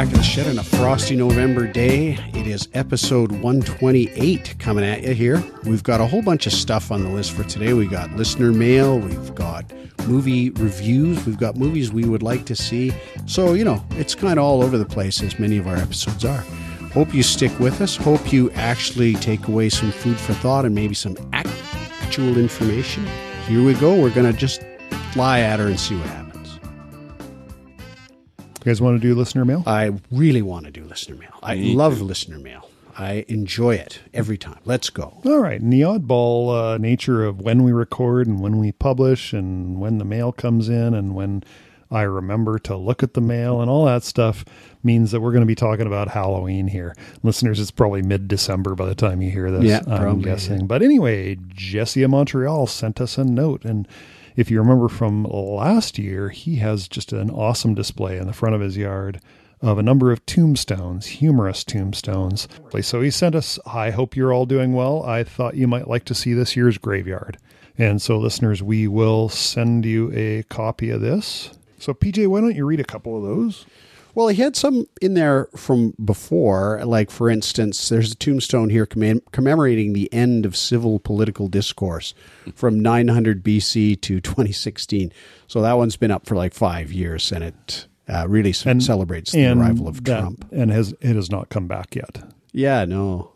back to the shed on a frosty November day. It is episode 128 coming at you here. We've got a whole bunch of stuff on the list for today. We got listener mail, we've got movie reviews, we've got movies we would like to see. So, you know, it's kind of all over the place as many of our episodes are. Hope you stick with us. Hope you actually take away some food for thought and maybe some actual information. Here we go. We're going to just fly at her and see what happens. You guys want to do listener mail? I really want to do listener mail. I love listener mail. I enjoy it every time. Let's go. All right. And the oddball uh, nature of when we record and when we publish and when the mail comes in and when I remember to look at the mail and all that stuff means that we're going to be talking about Halloween here. Listeners, it's probably mid December by the time you hear this, Yeah, I'm probably, guessing. But anyway, Jesse of Montreal sent us a note. And if you remember from last year, he has just an awesome display in the front of his yard of a number of tombstones, humorous tombstones. So he sent us, I hope you're all doing well. I thought you might like to see this year's graveyard. And so, listeners, we will send you a copy of this. So, PJ, why don't you read a couple of those? Well, he had some in there from before. Like, for instance, there's a tombstone here commem- commemorating the end of civil political discourse from 900 BC to 2016. So that one's been up for like five years, and it uh, really And- celebrates the arrival of that- Trump. And has it has not come back yet. Yeah, no.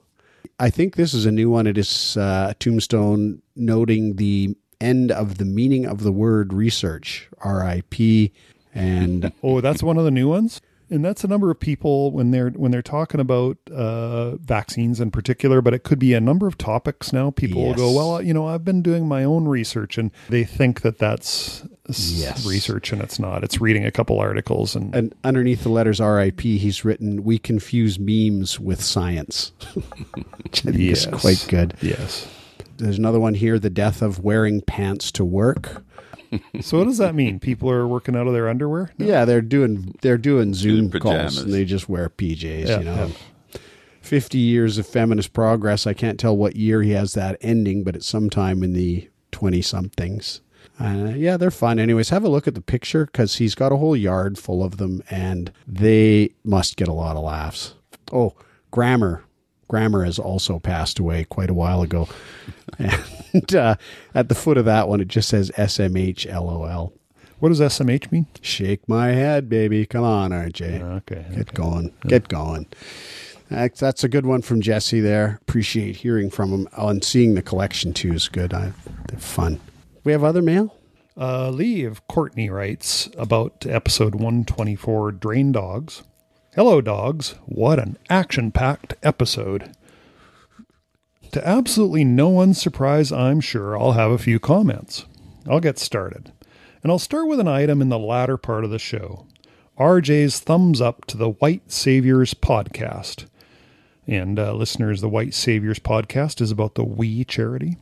I think this is a new one. It is uh, a tombstone noting the end of the meaning of the word research, RIP, and Oh, that's one of the new ones. And that's a number of people when they're when they're talking about uh, vaccines in particular, but it could be a number of topics now. People will go, "Well, you know, I've been doing my own research," and they think that that's Yes. research, and it's not. It's reading a couple articles, and, and underneath the letters RIP, he's written, "We confuse memes with science." Which I think is Yes. quite good. yes. There's another one here: the death of wearing pants to work. So what does that mean? People are working out of their underwear? Yeah, they're doing they're doing Zoom calls and they just wear PJs. Yeah, you know, yeah. fifty years of feminist progress. I can't tell what year he has that ending, but it's sometime in the twenty somethings. Uh, yeah, they're fun. Anyways, have a look at the picture because he's got a whole yard full of them, and they must get a lot of laughs. Oh, grammar. Grammar has also passed away quite a while ago. And uh, at the foot of that one, it just says SMH LOL. What does SMH mean? Shake my head, baby. Come on, RJ. Okay. Get going. Get going. That's, that's a good one from Jesse there. Appreciate hearing from him. Oh, and seeing the collection too is good. I, they're fun. We have other mail? Uh, Lee of Courtenay writes about episode 124 Drain Dogs. Hello, dogs. What an action packed episode. To absolutely no one's surprise, I'm sure I'll have a few comments. I'll get started. And I'll start with an item in the latter part of the show RJ's thumbs up to the White Saviors podcast. And uh, listeners, the White Saviors podcast is about the We charity.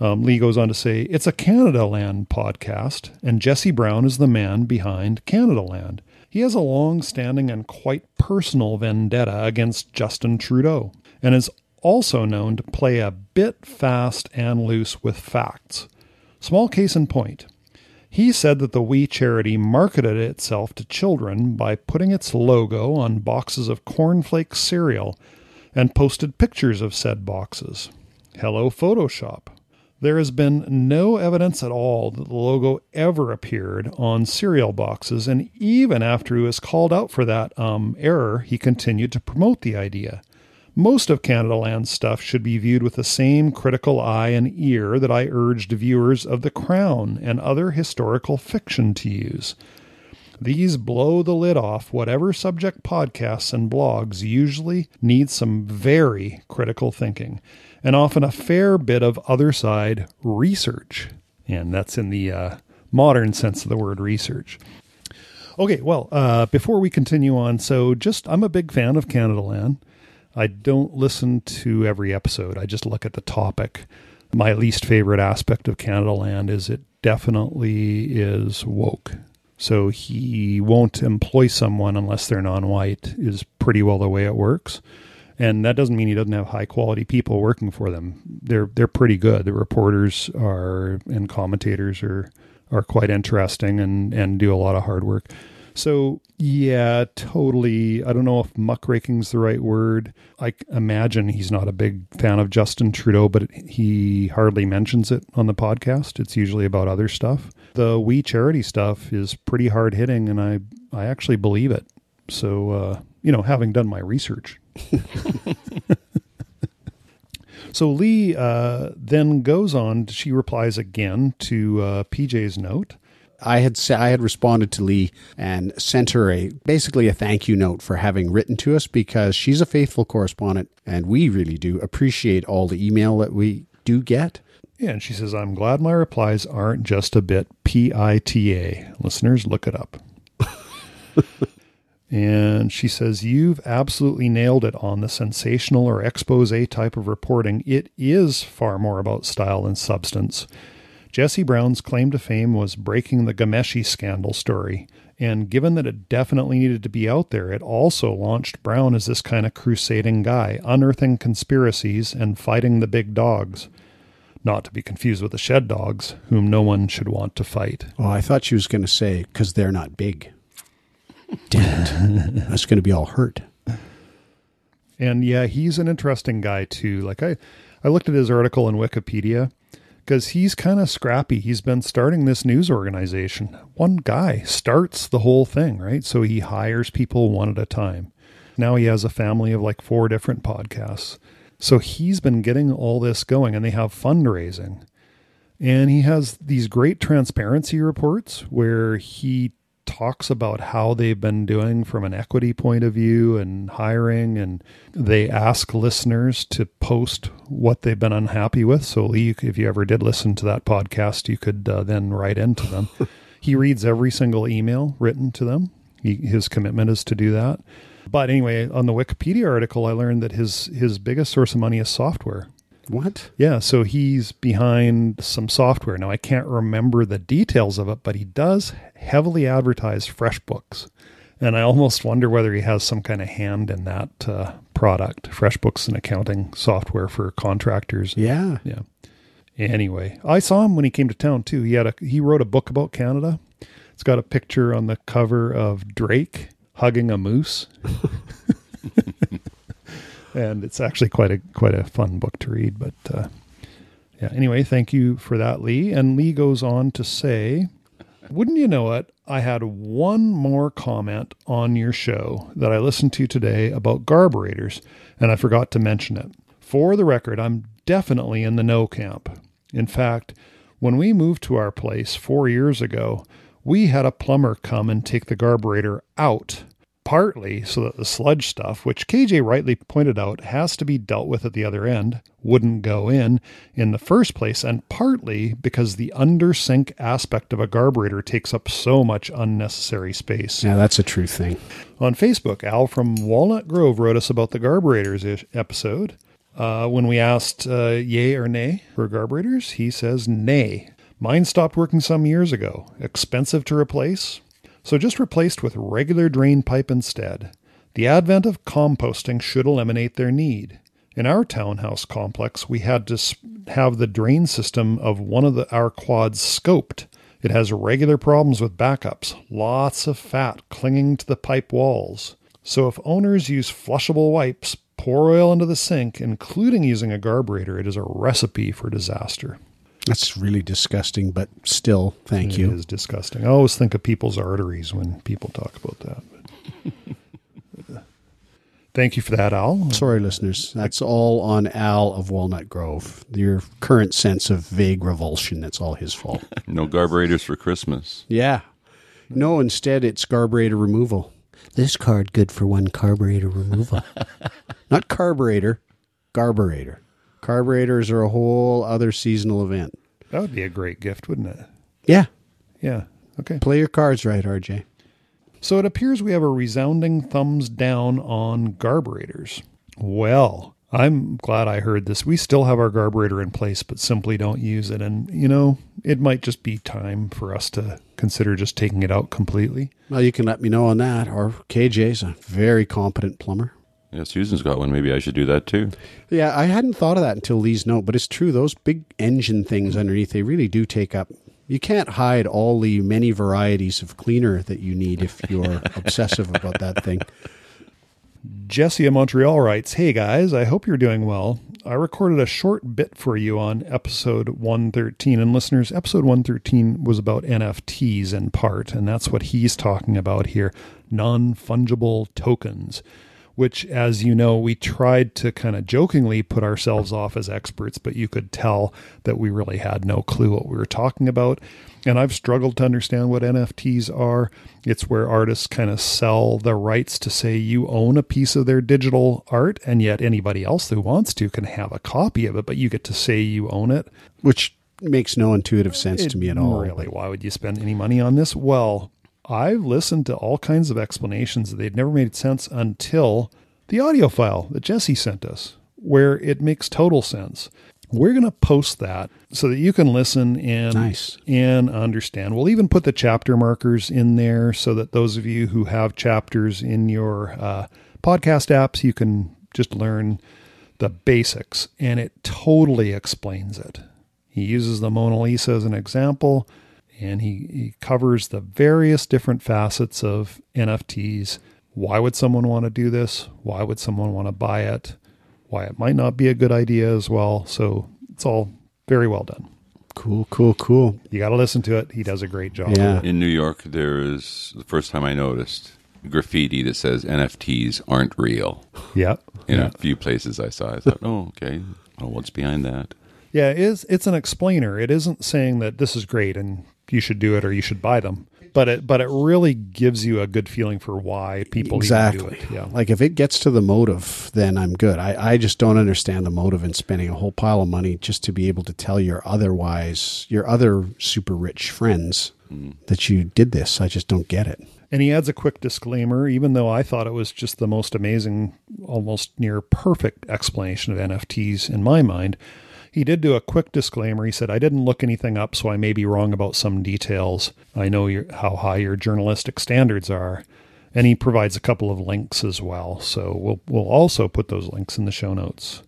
Um, Lee goes on to say, it's a Canada Land podcast, and Jesse Brown is the man behind Canada Land. He has a long standing and quite personal vendetta against Justin Trudeau, and is also known to play a bit fast and loose with facts. Small case in point. He said that the We charity marketed itself to children by putting its logo on boxes of cornflake cereal and posted pictures of said boxes. Hello, Photoshop. There has been no evidence at all that the logo ever appeared on cereal boxes, and even after he was called out for that um, error, he continued to promote the idea. Most of Canada Land's stuff should be viewed with the same critical eye and ear that I urged viewers of The Crown and other historical fiction to use. These blow the lid off whatever subject podcasts and blogs usually need some very critical thinking and often a fair bit of other side research. And that's in the uh, modern sense of the word research. Okay, well, uh, before we continue on, so just I'm a big fan of Canada Land. I don't listen to every episode, I just look at the topic. My least favorite aspect of Canada Land is it definitely is woke. So he won't employ someone unless they're non-white is pretty well the way it works. And that doesn't mean he doesn't have high quality people working for them. They're they're pretty good. The reporters are and commentators are are quite interesting and and do a lot of hard work. So, yeah, totally. I don't know if muckraking's the right word. I imagine he's not a big fan of Justin Trudeau, but he hardly mentions it on the podcast. It's usually about other stuff. The We Charity stuff is pretty hard hitting, and I, I actually believe it. So, uh, you know, having done my research. so Lee uh, then goes on, she replies again to uh, PJ's note. I had sa- I had responded to Lee and sent her a basically a thank you note for having written to us because she's a faithful correspondent and we really do appreciate all the email that we do get. Yeah, and she says, I'm glad my replies aren't just a bit PITA. Listeners, look it up. and she says, You've absolutely nailed it on the sensational or expose type of reporting. It is far more about style than substance. Jesse Brown's claim to fame was breaking the Ghomeshi scandal story. And given that it definitely needed to be out there, it also launched Brown as this kind of crusading guy, unearthing conspiracies and fighting the big dogs. Not to be confused with the shed dogs, whom no one should want to fight. Oh, I thought she was going to say, because they're not big. Damn it. That's going to be all hurt. And yeah, he's an interesting guy too. Like I, I looked at his article in Wikipedia because he's kind of scrappy. He's been starting this news organization. One guy starts the whole thing, right? So he hires people one at a time. Now he has a family of like four different podcasts. So he's been getting all this going and they have fundraising. And he has these great transparency reports where he talks about how they've been doing from an equity point of view and hiring and they ask listeners to post what they've been unhappy with. So lee if you ever did listen to that podcast you could uh, then write into them. He reads every single email written to them. He, his commitment is to do that. But anyway on the wikipedia article i learned that his his biggest source of money is software What? yeah, so he's behind some software. Now I can't remember the details of it, but he does heavily advertise FreshBooks. And I almost wonder whether he has some kind of hand in that uh, product. FreshBooks an accounting software for contractors. Yeah. Yeah. Anyway, I saw him when he came to town too. He had a he wrote a book about Canada. It's got a picture on the cover of Drake hugging a moose. and it's actually quite a quite a fun book to read. But uh, yeah, anyway, thank you for that, Lee. And Lee goes on to say, "Wouldn't you know it? I had one more comment on your show that I listened to today about garburators, and I forgot to mention it. For the record, I'm definitely in the no camp. In fact." When we moved to our place four years ago, we had a plumber come and take the garburator out partly so that the sludge stuff, which KJ rightly pointed out has to be dealt with at the other end, wouldn't go in in the first place, and partly because the undersink aspect of a garburator takes up so much unnecessary space. Yeah, that's a true thing. On Facebook, Al from Walnut Grove wrote us about the garburators ish- episode. Uh, when we asked uh, yay or nay for garburators, he says nay. Mine stopped working some years ago. Expensive to replace? So just replaced with regular drain pipe instead. The advent of composting should eliminate their need. In our townhouse complex, we had to have the drain system of one of the, our quads scoped. It has regular problems with backups, lots of fat clinging to the pipe walls. So if owners use flushable wipes, pour oil into the sink, including using a garburator, it is a recipe for disaster. That's really disgusting, but still, thank It you. is disgusting. I always think of people's arteries when people talk about that. Uh, thank you for that, Al. Sorry, listeners. That's all on Al of Walnut Grove. Your current sense of vague revulsion, that's all his fault. No garburators for Christmas. yeah. No, instead, it's garburator removal. This card good for one garburator removal. Not carburetor, carburetor. Carburetors are a whole other seasonal event. That would be a great gift, wouldn't it? Yeah. Yeah. Okay. Play your cards right, RJ. So it appears we have a resounding thumbs down on garburators. Well, I'm glad I heard this. We still have our garburator in place, but simply don't use it. And, you know, it might just be time for us to consider just taking it out completely. Well, you can let me know on that. Or KJ's a very competent plumber. Yeah, Susan's got one. Maybe I should do that too. Yeah, I hadn't thought of that until Lee's note, but it's true. Those big engine things underneath, they really do take up You can't hide all the many varieties of cleaner that you need if you're obsessive about that thing. Jesse of Montreal writes, Hey guys, I hope you're doing well. I recorded a short bit for you on episode 113. And listeners, episode 113 was about NFTs in part, and that's what he's talking about here non fungible tokens which, as you know, we tried to kind of jokingly put ourselves off as experts, but you could tell that we really had no clue what we were talking about. And I've struggled to understand what NFTs are. It's where artists kind of sell the rights to say you own a piece of their digital art, and yet anybody else who wants to can have a copy of it, but you get to say you own it. Which makes no intuitive sense It- to me at all. Really, why would you spend any money on this? Well, I've listened to all kinds of explanations that they'd never made sense until the audio file that Jesse sent us, where it makes total sense. We're going to post that so that you can listen and Nice. and understand. We'll even put the chapter markers in there so that those of you who have chapters in your uh, podcast apps, you can just learn the basics, and it totally explains it. He uses the Mona Lisa as an example, and he, he covers the various different facets of NFTs. Why would someone want to do this? Why would someone want to buy it? Why it might not be a good idea as well. So it's all very well done. Cool, cool, cool. You got to listen to it. He does a great job. Yeah. In New York, there is the first time I noticed graffiti that says NFTs aren't real. Yeah. In yeah. a few places I saw, I thought, oh, okay. Well, what's behind that? Yeah, it is it's an explainer. It isn't saying that this is great and you should do it or you should buy them. But it but it really gives you a good feeling for why people exactly. do it. Yeah. Like if it gets to the motive, then I'm good. I, I just don't understand the motive in spending a whole pile of money just to be able to tell your otherwise your other super rich friends mm. that you did this. I just don't get it. And he adds a quick disclaimer, even though I thought it was just the most amazing, almost near perfect explanation of NFTs in my mind. He did do a quick disclaimer. He said, I didn't look anything up, so I may be wrong about some details. I know your, how high your journalistic standards are. And he provides a couple of links as well. So we'll, we'll also put those links in the show notes.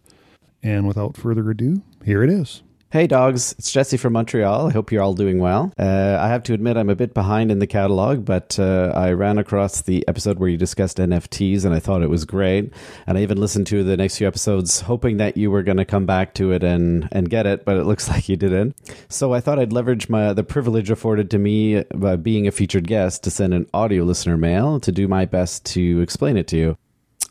And without further ado, here it is. Hey dogs, it's Jesse from Montreal. I hope you're all doing well. Uh, I have to admit I'm a bit behind in the catalog, but uh, I ran across the episode where you discussed NFTs and I thought it was great. And I even listened to the next few episodes hoping that you were going to come back to it and, and get it, but it looks like you didn't. So I thought I'd leverage my the privilege afforded to me by being a featured guest to send an audio listener mail to do my best to explain it to you.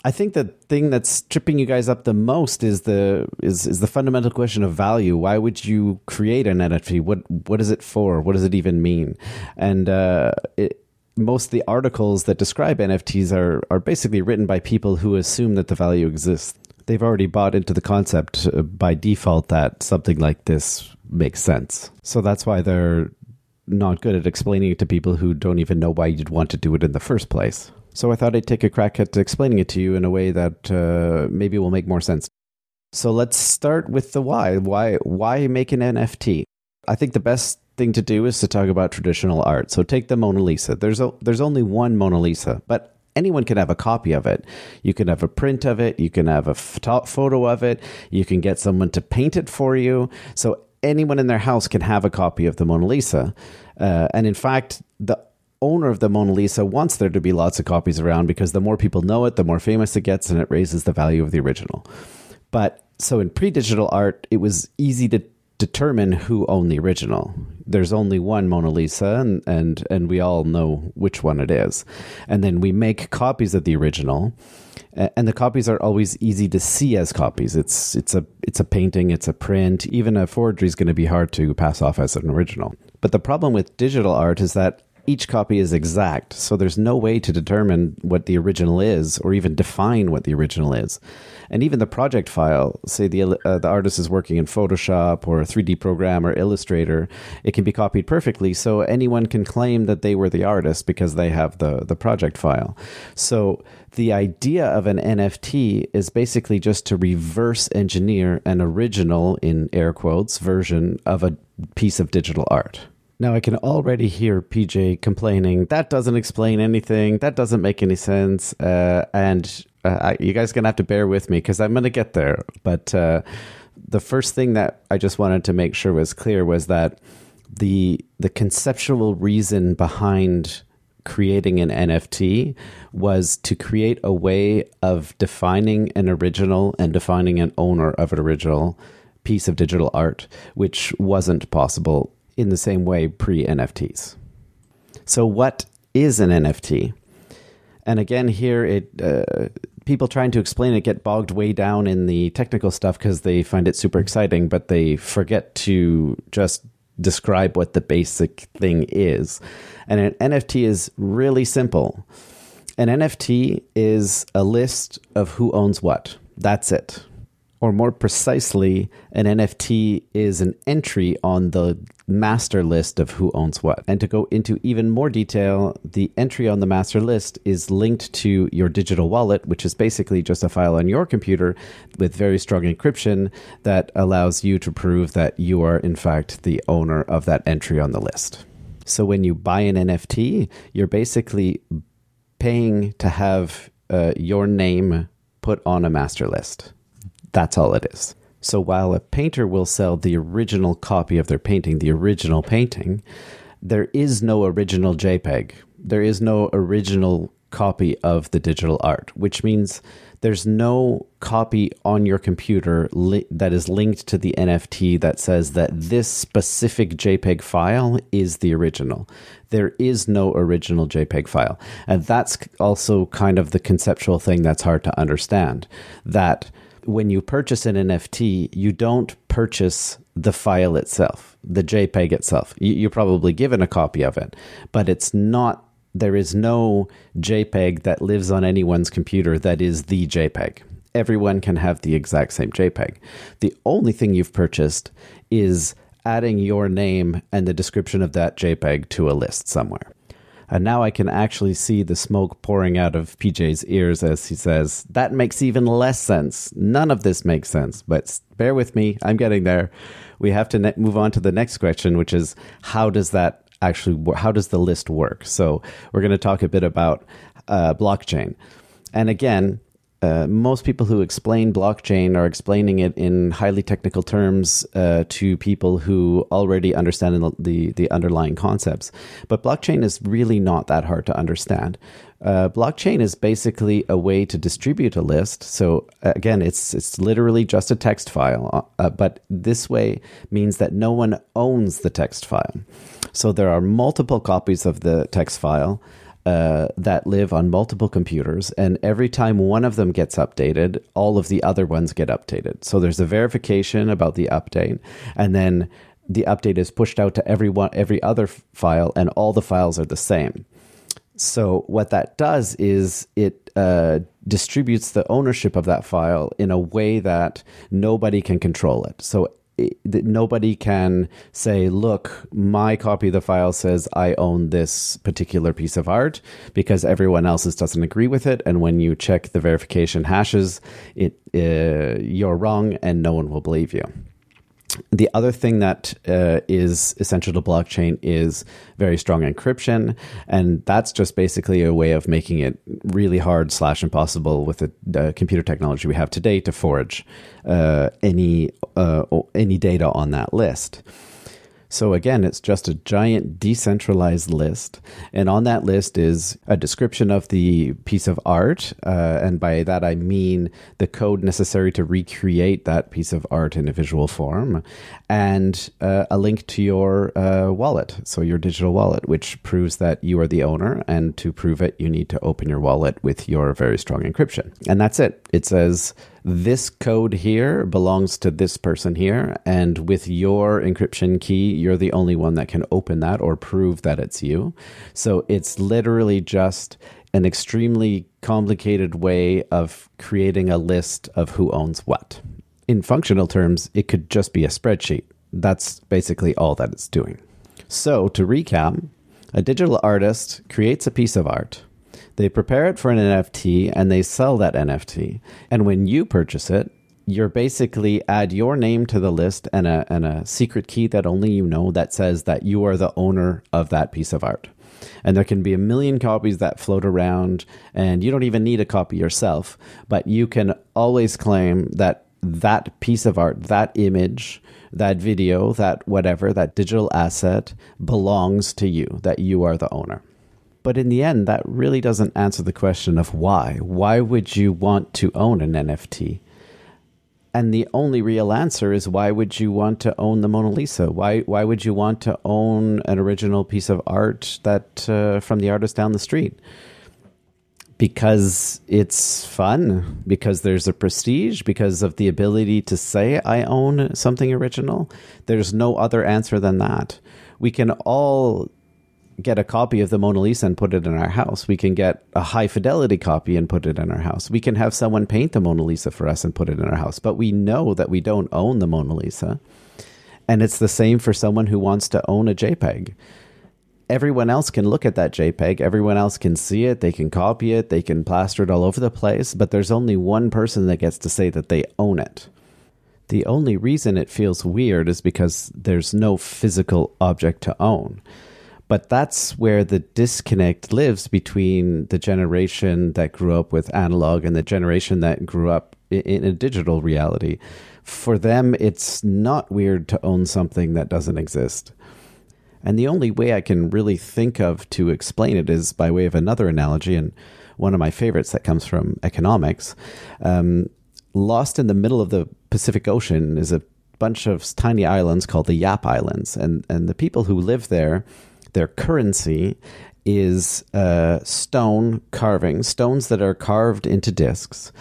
I think the thing that's tripping you guys up the most is the is is the fundamental question of value. Why would you create an NFT? What what is it for? What does it even mean? And uh, it, most of the articles that describe NFTs are are basically written by people who assume that the value exists. They've already bought into the concept uh, by default that something like this makes sense. So that's why they're not good at explaining it to people who don't even know why you'd want to do it in the first place. So I thought I'd take a crack at explaining it to you in a way that uh, maybe will make more sense. So let's start with the why. Why why make an NFT? I think the best thing to do is to talk about traditional art. So take the Mona Lisa. There's a, there's only one Mona Lisa, but anyone can have a copy of it. You can have a print of it, you can have a photo of it, you can get someone to paint it for you. So anyone in their house can have a copy of the Mona Lisa. Uh, and in fact, the owner of the Mona Lisa wants there to be lots of copies around because the more people know it, the more famous it gets, and it raises the value of the original. But so in pre digital art, it was easy to determine who owned the original. There's only one Mona Lisa, and, and, and we all know which one it is. And then we make copies of the original. And the copies are always easy to see as copies. It's it's a it's a painting, it's a print. Even a forgery is going to be hard to pass off as an original. But the problem with digital art is that each copy is exact, so there's no way to determine what the original is or even define what the original is. And even the project file, say the uh, the artist is working in Photoshop or a 3D program or Illustrator, it can be copied perfectly, so anyone can claim that they were the artist because they have the the project file. So the idea of an NFT is basically just to reverse engineer an original in air quotes version of a piece of digital art. Now, I can already hear PJ complaining, that doesn't explain anything, that doesn't make any sense. Uh, and uh, I- you guys are to have to bear with me because I'm to get there. But uh, the first thing that I just wanted to make sure was clear was that the the conceptual reason behind creating an NFT was to create a way of defining an original and defining an owner of an original piece of digital art, which wasn't possible in the same way pre NFTs. So, what is an NFT? And again, here it uh, people trying to explain it get bogged way down in the technical stuff because they find it super exciting, but they forget to just describe what the basic thing is. And an NFT is really simple. An NFT is a list of who owns what. That's it or more precisely, an NFT is an entry on the master list of who owns what. And to go into even more detail, the entry on the master list is linked to your digital wallet, which is basically just a file on your computer with very strong encryption that allows you to prove that you are, in fact, the owner of that entry on the list. So when you buy an NFT, you're basically paying to have uh, your name put on a master list. That's all it is. So while a painter will sell the original copy of their painting, the original painting, there is no original JPEG. There is no original copy of the digital art, which means there's no copy on your computer li- that is linked to the NFT that says that this specific JPEG file is the original. There is no original JPEG file. And that's also kind of the conceptual thing that's hard to understand. That when you purchase an NFT, you don't purchase the file itself, the JPEG itself. You're probably given a copy of it, but it's not, there is no JPEG that lives on anyone's computer that is the JPEG. Everyone can have the exact same JPEG. The only thing you've purchased is adding your name and the description of that JPEG to a list somewhere. And now I can actually see the smoke pouring out of PJ's ears as he says, That makes even less sense. None of this makes sense, but bear with me. I'm getting there. We have to ne- move on to the next question, which is how does that actually How does the list work? So we're going to talk a bit about uh, blockchain. And again, uh, most people who explain blockchain are explaining it in highly technical terms uh, to people who already understand the, the, underlying concepts. But blockchain is really not that hard to understand. Uh, blockchain is basically a way to distribute a list. So again, it's it's literally just a text file, uh, but this way means that no one owns the text file. So there are multiple copies of the text file uh, that live on multiple computers, and every time one of them gets updated, all of the other ones get updated. So there's a verification about the update, and then the update is pushed out to every one, every other file, and all the files are the same. So what that does is it uh, distributes the ownership of that file in a way that nobody can control it. So that nobody can say, look, my copy of the file says I own this particular piece of art because everyone else's doesn't agree with it. And when you check the verification hashes, it uh, you're wrong, and no one will believe you. The other thing that uh, is essential to blockchain is very strong encryption, and that's just basically a way of making it really hard slash impossible with the, the computer technology we have today to forge uh, any uh, any data on that list. So again, it's just a giant decentralized list. And on that list is a description of the piece of art. Uh, and by that, I mean the code necessary to recreate that piece of art in a visual form and uh, a link to your uh, wallet. So your digital wallet, which proves that you are the owner. And to prove it, you need to open your wallet with your very strong encryption. And that's it. It says, this code here belongs to this person here. And with your encryption key, you're the only one that can open that or prove that it's you. So it's literally just an extremely complicated way of creating a list of who owns what. In functional terms, it could just be a spreadsheet. That's basically all that it's doing. So, to recap, a digital artist creates a piece of art they prepare it for an NFT and they sell that NFT. And when you purchase it, you're basically add your name to the list and a, and a secret key that only you know that says that you are the owner of that piece of art. And there can be a million copies that float around, and you don't even need a copy yourself, but you can always claim that that piece of art, that image, that video, that whatever, that digital asset belongs to you, that you are the owner. But in the end, that really doesn't answer the question of why. Why would you want to own an NFT? And the only real answer is why would you want to own the Mona Lisa? Why why would you want to own an original piece of art that uh, from the artist down the street? Because it's fun, because there's a prestige, because of the ability to say I own something original. There's no other answer than that. We can all get a copy of the Mona Lisa and put it in our house. We can get a high fidelity copy and put it in our house. We can have someone paint the Mona Lisa for us and put it in our house. But we know that we don't own the Mona Lisa. And it's the same for someone who wants to own a JPEG. Everyone else can look at that JPEG. Everyone else can see it. They can copy it. They can plaster it all over the place. But there's only one person that gets to say that they own it. The only reason it feels weird is because there's no physical object to own. But that's where the disconnect lives between the generation that grew up with analog and the generation that grew up in a digital reality. For them, it's not weird to own something that doesn't exist. And the only way I can really think of to explain it is by way of another analogy, and one of my favorites that comes from economics. Um, lost in the middle of the Pacific Ocean is a bunch of tiny islands called the Yap Islands, and and the people who live there their currency is uh, stone carving, stones that are carved into discs.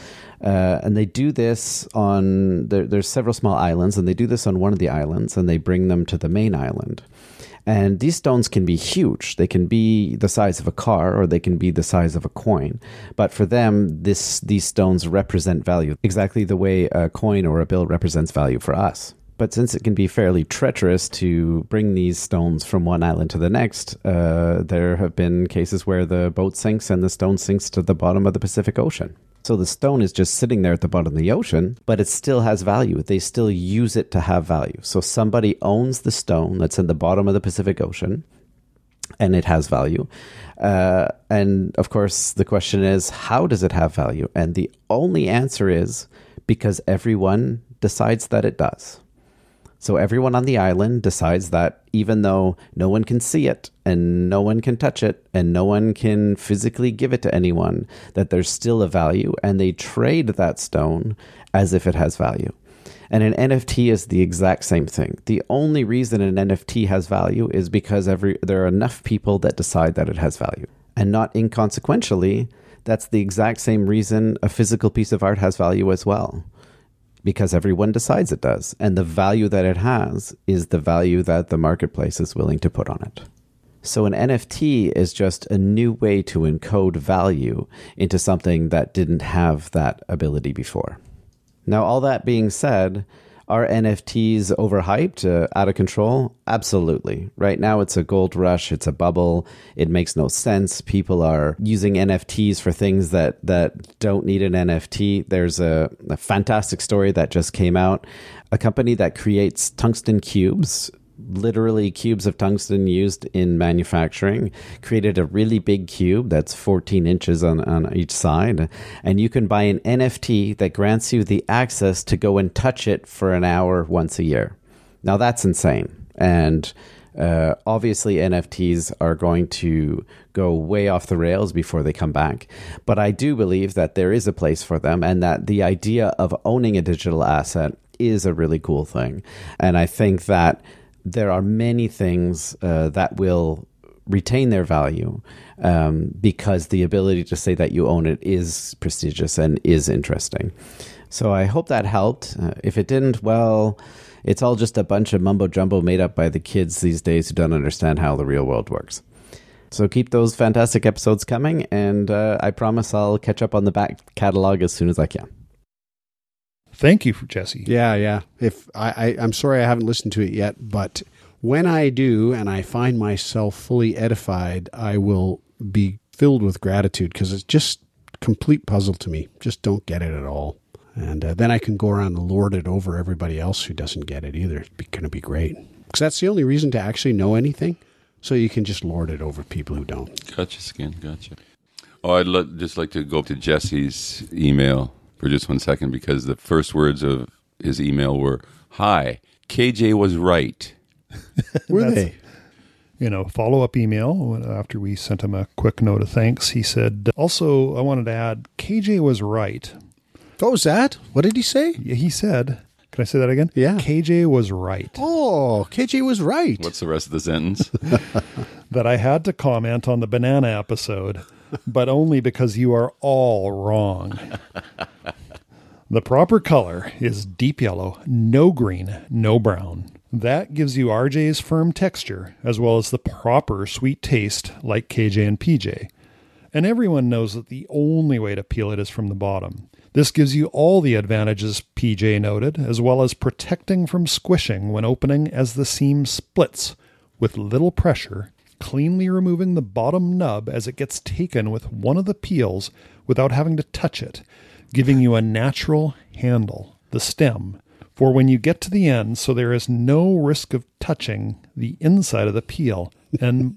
Uh, and they do this on there, there's several small islands, and they do this on one of the islands, and they bring them to the main island. And these stones can be huge. They can be the size of a car, or they can be the size of a coin. But for them, this these stones represent value exactly the way a coin or a bill represents value for us. But since it can be fairly treacherous to bring these stones from one island to the next, uh, there have been cases where the boat sinks and the stone sinks to the bottom of the Pacific Ocean. So the stone is just sitting there at the bottom of the ocean, but it still has value. They still use it to have value. So somebody owns the stone that's in the bottom of the Pacific Ocean and it has value. Uh, and of course, the question is, how does it have value? And the only answer is because everyone decides that it does. So everyone on the island decides that even though no one can see it and no one can touch it and no one can physically give it to anyone, that there's still a value and they trade that stone as if it has value. And an NFT is the exact same thing. The only reason an NFT has value is because every there are enough people that decide that it has value. And not inconsequentially, that's the exact same reason a physical piece of art has value as well because everyone decides it does. And the value that it has is the value that the marketplace is willing to put on it. So an NFT is just a new way to encode value into something that didn't have that ability before. Now, all that being said, are NFTs overhyped, uh, out of control? Absolutely. Right now, it's a gold rush. It's a bubble. It makes no sense. People are using NFTs for things that that don't need an NFT. There's a, a fantastic story that just came out. A company that creates tungsten cubes literally cubes of tungsten used in manufacturing, created a really big cube that's 14 inches on, on each side. And you can buy an NFT that grants you the access to go and touch it for an hour once a year. Now that's insane. And uh, obviously, NFTs are going to go way off the rails before they come back. But I do believe that there is a place for them and that the idea of owning a digital asset is a really cool thing. And I think that there are many things uh, that will retain their value um, because the ability to say that you own it is prestigious and is interesting. So I hope that helped. Uh, if it didn't, well, it's all just a bunch of mumbo jumbo made up by the kids these days who don't understand how the real world works. So keep those fantastic episodes coming, and uh, I promise I'll catch up on the back catalog as soon as I can. Thank you, for Jesse. Yeah, yeah. If I, I, I'm sorry I haven't listened to it yet, but when I do and I find myself fully edified, I will be filled with gratitude because it's just complete puzzle to me. Just don't get it at all. And uh, then I can go around and lord it over everybody else who doesn't get it either. It's going to be great. Because that's the only reason to actually know anything. So you can just lord it over people who don't. Gotcha, Skin. Gotcha. Oh, I'd lo- just like to go up to Jesse's email for just one second because the first words of his email were, "Hi, KJ was right." Were they? you know, follow up email after we sent him a quick note of thanks. He said, also, I wanted to add, KJ was right. What was that? What did he say? He said, can I say that again? Yeah. KJ was right. Oh, KJ was right. What's the rest of the sentence? That I had to comment on the banana episode, but only because you are all wrong. the proper color is deep yellow, no green, no brown. That gives you RJ's firm texture, as well as the proper sweet taste like KJ and PJ. And everyone knows that the only way to peel it is from the bottom. This gives you all the advantages PJ noted, as well as protecting from squishing when opening as the seam splits with little pressure, cleanly removing the bottom nub as it gets taken with one of the peels without having to touch it, giving you a natural handle, the stem, for when you get to the end, so there is no risk of touching the inside of the peel. And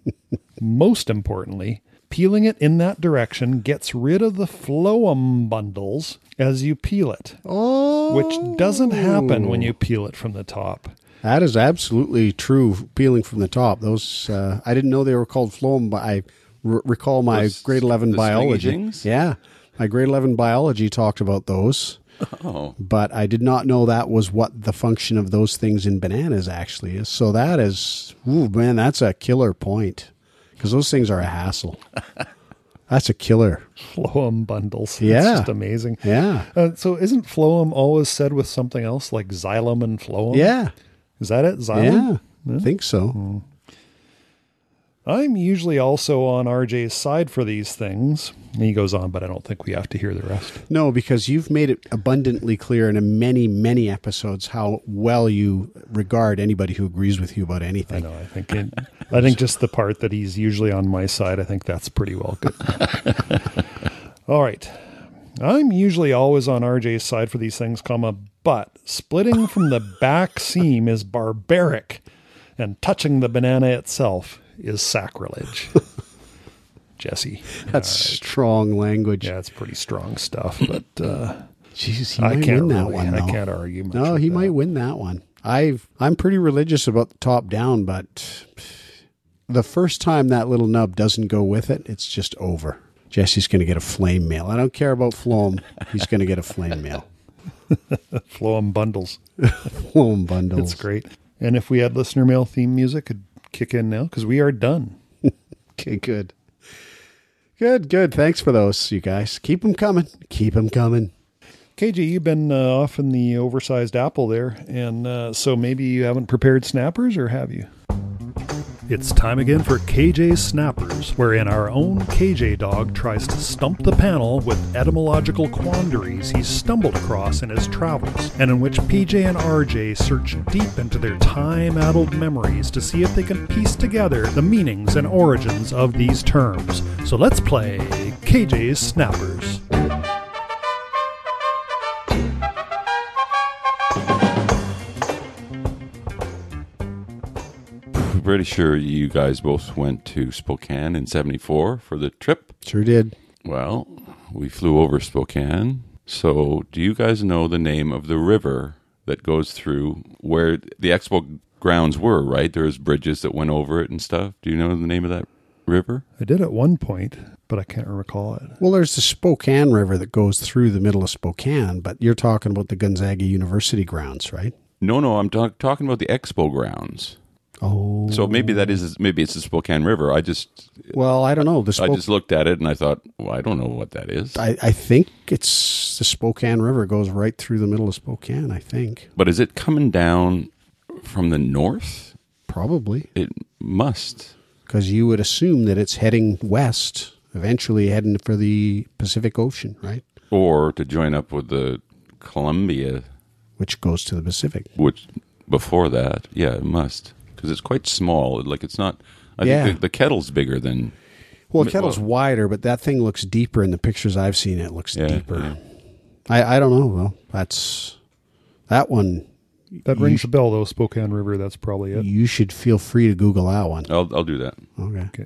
most importantly, peeling it in that direction gets rid of the phloem bundles as you peel it, Oh, which doesn't happen when you oh. peel it from the top. That is absolutely true. Peeling from the top. Those uh, I didn't know they were called phloem, but I r- recall my Those- grade eleven the swingy biology. Yeah, my grade eleven biology talked about those. oh, but I did not know that was what the function of those things in bananas actually is. So that is, ooh, man, that's a killer point because those things are a hassle. That's a killer. Phloem bundles. Yeah. It's just amazing. Yeah. Uh, so isn't phloem always said with something else like xylem and phloem? Yeah. Is that it? Xylem? Yeah. I think so. Hmm. I'm usually also on RJ's side for these things. And he goes on, but I don't think we have to hear the rest. No, because you've made it abundantly clear in many, many episodes how well you regard anybody who agrees with you about anything. I know. I think it, I think just the part that he's usually on my side, I think that's pretty well good. All right. I'm usually always on RJ's side for these things, comma, but splitting from the back seam is barbaric, and touching the banana itself is sacrilege. Jesse. That's strong language. Yeah, it's pretty strong stuff, but uh, Jeez, he I might can't win that really- one. I can't argue. No, he that. might win that one. I've I'm pretty religious about the top down, but the first time that little nub doesn't go with it, it's just over. Jesse's going to get a flame mail. I don't care about Phloem. He's going to get a flame mail. Phloem bundles. Phloem bundles. It's great. And if we had listener mail theme music, could kick in now because we are done. Okay, good. Good, good. Thanks for those, you guys. Keep them coming. Keep them coming. KJ, you've been uh, off in the oversized apple there, and uh, so maybe you haven't prepared snappers, or have you? It's time again for KJ Snappers, wherein our own KJ dog tries to stump the panel with etymological quandaries he's stumbled across in his travels, and in which PJ and RJ search deep into their time addled memories to see if they can piece together the meanings and origins of these terms. So let's play KJ Snappers. Pretty sure you guys both went to Spokane in 74 for the trip. Sure did. Well, we flew over Spokane. So, do you guys know the name of the river that goes through where the expo grounds were, right? There's bridges that went over it and stuff. Do you know the name of that river? I did at one point, but I can't recall it. Well, there's the Spokane River that goes through the middle of Spokane, but you're talking about the Gonzaga University grounds, right? No, no, I'm talk- talking about the expo grounds. Oh. So maybe that is maybe it's the Spokane River. I just Well, I don't know. The I just looked at it and I thought, well, I don't know what that is. I, I think it's the Spokane River goes right through the middle of Spokane. I think But is it coming down from the north? probably It must. because you would assume that it's heading west, eventually heading for the Pacific Ocean, right? Or to join up with the Columbia, Which goes to the Pacific. which before that, yeah, it must. Because it's quite small. Like it's not. I Yeah. think the, the kettle's bigger than. Well, Mi- Kettle's well- wider, but that thing looks deeper in the pictures I've seen. It looks Yeah, deeper. yeah. I, I don't know. Well, that's that one. That You rings sh- a bell, though. Spokane River. That's probably it. You should feel free to Google that one. I'll I'll do that. Okay. Okay.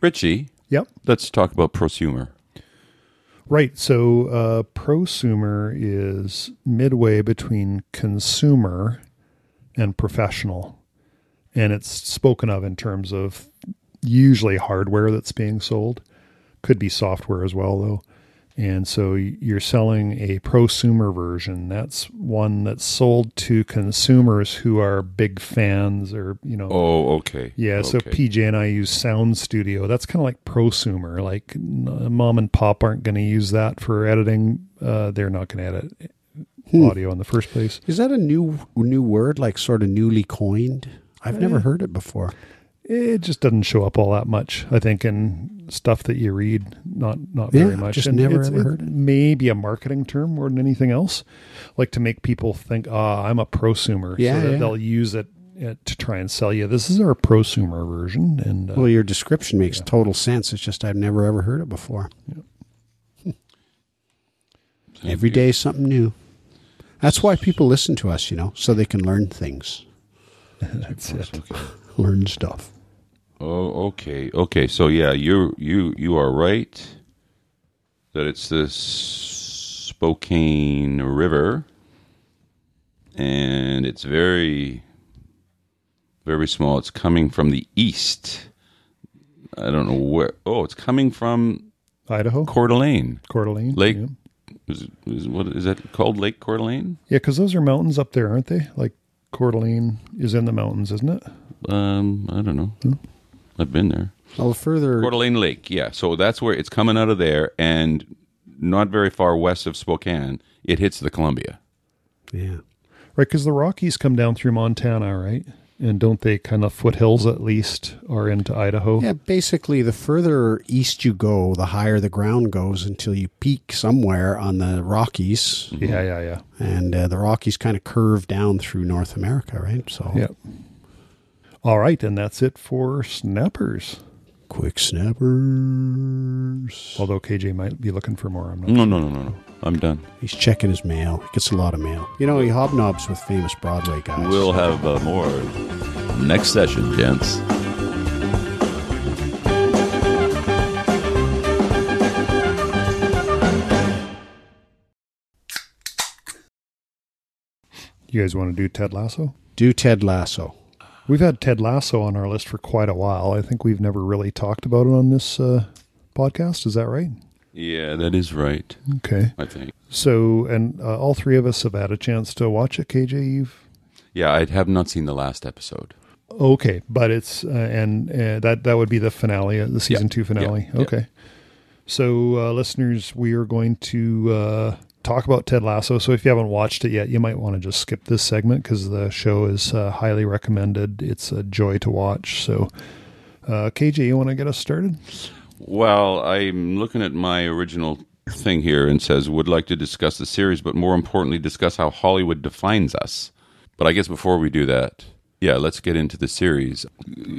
Richie, Yep. let's talk about prosumer. Right. So uh, prosumer is midway between consumer and professional. And it's spoken of in terms of usually hardware that's being sold. Could be software as well, though. And so you're selling a prosumer version. That's one that's sold to consumers who are big fans or, you know. Oh, okay. Yeah, so PJ and I use Sound Studio. That's kind of like prosumer. Like mom and pop aren't going to use that for editing. Uh, they're not going to edit audio in the first place. Is that a new new word, like sort of newly coined? I've never heard it before. It just doesn't show up all that much. I think in stuff that you read, not not Yeah, very much. just never it's- ever heard it. May be a marketing term more than anything else, like to make people think, "Ah, I'm a prosumer." Yeah, so that yeah. they'll use it, uh, to try and sell you. This is our prosumer version, and uh, Well, your description makes total sense. It's just I've never ever heard it before. Thank Every you. day is something new. That's why people listen to us, you know, so they can learn things, that's it. Okay. learn stuff. Oh, okay, okay. So yeah, you you you are right that it's the Spokane River, and it's very very small. It's coming from the east. I don't know where. Oh, it's coming from Idaho, Coeur d'Alene. Coeur d'Alene, Lake- Yeah, Is, is what is that called? Lake Coeur d'Alene? Yeah, because those are mountains up there, aren't they? Like Coeur d'Alene is in the mountains, isn't it? Um, I don't know. I've been there. Well, further, Coeur d'Alene Lake, yeah. So that's where it's coming out of there, and not very far west of Spokane, it hits the Columbia. yeah. Right, because the Rockies come down through Montana, right? And don't they kind of foothills at least are into Idaho? Yeah, basically, the further east you go, the higher the ground goes until you peak somewhere on the Rockies. yeah, yeah, yeah. And uh, the Rockies kind of curve down through North America, right? So, Yeah. All right, and that's it for snappers. quick snappers. Although KJ might be looking for more. I'm not. No, no, no, no, no. I'm done. He's checking his mail. He gets a lot of mail. You know, he hobnobs with famous Broadway guys. We'll have uh, more next session, gents. You guys want to do Ted Lasso? do Ted Lasso. We've had Ted Lasso on our list for quite a while. I think we've never really talked about it on this uh, podcast. Is that right? Yeah, that is right. Okay. I think. So, and uh, all three of us have had a chance to watch it. KJ, you've Yeah, I have not seen the last episode. Okay, but it's uh, and uh, that that would be the finale, uh, the season Yeah, two finale. yeah, yeah. Okay, so uh, listeners, we are going to uh, talk about Ted Lasso. So if you haven't watched it yet, you might want to just skip this segment because the show is uh, highly recommended. It's a joy to watch. So, uh, KJ, you want to get us started? Well, I'm looking at my original thing here and says would like to discuss the series, but more importantly, discuss how Hollywood defines us. But I guess before we do that, yeah, let's get into the series.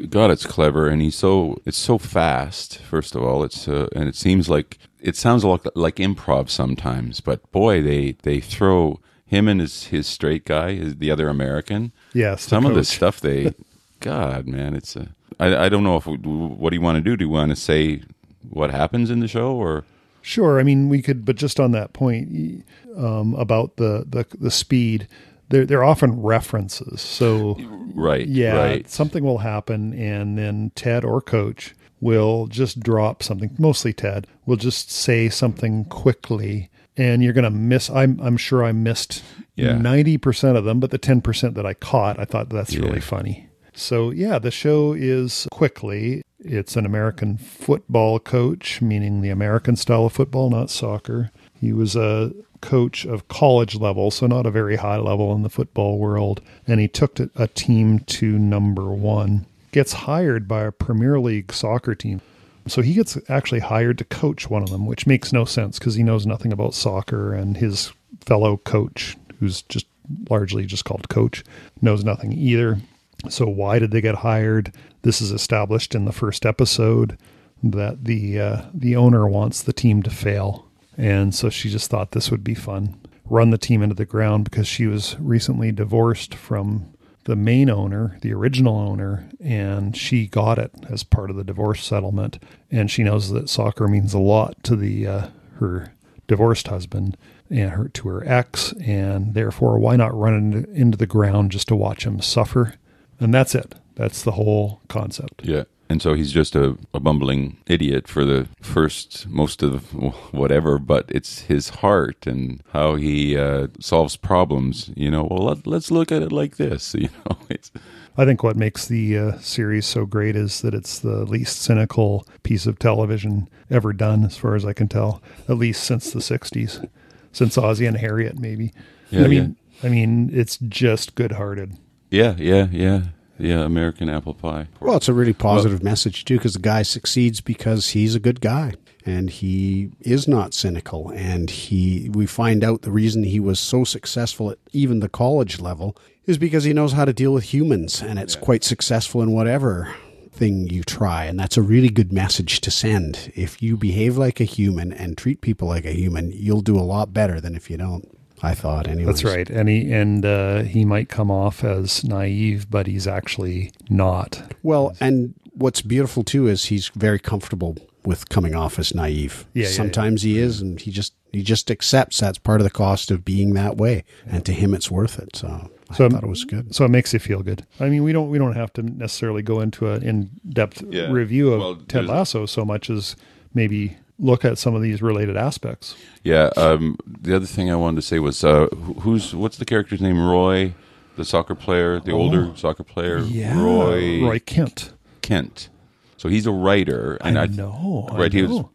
God, it's clever, and he's so it's so fast. First of all, it's uh, and it seems like it sounds a lot like improv sometimes. But boy, they they throw him and his his straight guy, his, the other American. Yes, some of the stuff they, God, man, it's a. I, I don't know if we, what do you want to do? Do you want to say what happens in the show or? Sure. I mean, we could, but just on that point um, about the, the the speed, they're they're often references. So Right. yeah, Right. something will happen, and then Ted or Coach will just drop something. Mostly Ted will just say something quickly, and you're gonna miss. I'm I'm sure I missed Yeah. ninety percent of them, but the ten percent that I caught, I thought that's Yeah. really funny. So yeah, the show is quickly. It's an American football coach, meaning the American style of football, not soccer. He was a coach of college level, so not a very high level in the football world, and he took a team to number one. Gets hired by a Premier League soccer team. So he gets actually hired to coach one of them, which makes no sense because he knows nothing about soccer, and his fellow coach, who's just largely just called coach, knows nothing either. So why did they get hired? This is established in the first episode that the uh, the owner wants the team to fail, and so she just thought this would be fun. Run the team into the ground because she was recently divorced from the main owner, the original owner, and she got it as part of the divorce settlement. And she knows that soccer means a lot to the uh, her divorced husband and her to her ex, and therefore, why not run into, into the ground just to watch him suffer? And that's it. That's the whole concept. Yeah. And so he's just a, a bumbling idiot for the first, most of whatever, but it's his heart and how he uh, solves problems. You know, well, let, let's look at it like this. You know, it's, I think what makes the uh, series so great is that it's the least cynical piece of television ever done, as far as I can tell, at least since the '60s, since Ozzie and Harriet, maybe. Yeah, I mean, I mean, it's just good-hearted. Yeah, yeah, yeah, yeah. American apple pie. Well, it's a really positive message too, because the guy succeeds because he's a good guy and he is not cynical. And he, we find out the reason he was so successful at even the college level is because he knows how to deal with humans, and it's quite successful in whatever thing you try. And that's a really good message to send. If you behave like a human and treat people like a human, you'll do a lot better than if you don't. I thought, anyway. That's right, and he and uh, he might come off as naive, but he's actually not. Well, and what's beautiful too is he's very comfortable with coming off as naive. Yeah, yeah, Sometimes he is, and he just he just accepts that's part of the cost of being that way, and to him it's worth it. So, So- I thought it was good. So it makes you feel good. I mean, we don't we don't have to necessarily go into an in depth Yeah. review of Well, Ted Lasso so much as maybe look at some of these related aspects. Yeah. Um, the other thing I wanted to say was, uh, who's what's the character's name? Roy, the soccer player, the older soccer player. Roy, Roy Kent. Kent. So he's a writer, and I I, know, I right. He was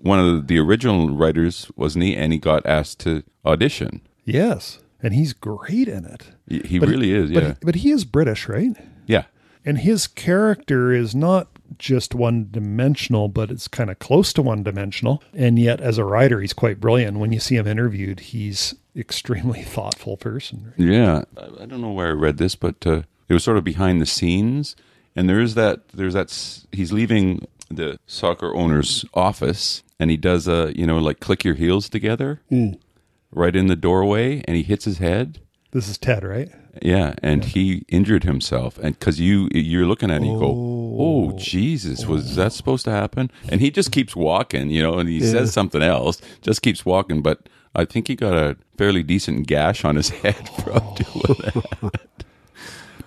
one of the, original writers, wasn't he? And he got asked to audition. Yes, and he's great in it. He, he really is. But, Yeah. but he is British, right? yeah. And his character is not just one dimensional, but it's kind of close to one dimensional. And yet, as a writer, he's quite brilliant. When you see him interviewed, he's extremely thoughtful person. Yeah, I, I don't know where I read this, but uh, it was sort of behind the scenes, and there is that. There's that. He's leaving the soccer owner's office, and he does a you know like click your heels together right in the doorway, and he hits his head. This is Ted, right? Yeah, and he injured himself, and because you you're looking at it, and you go, "Oh, oh. Jesus, was oh. that supposed to happen?" And he just keeps walking, you know, and he says something else, just keeps walking, but. I think he got a fairly decent gash on his head from doing that.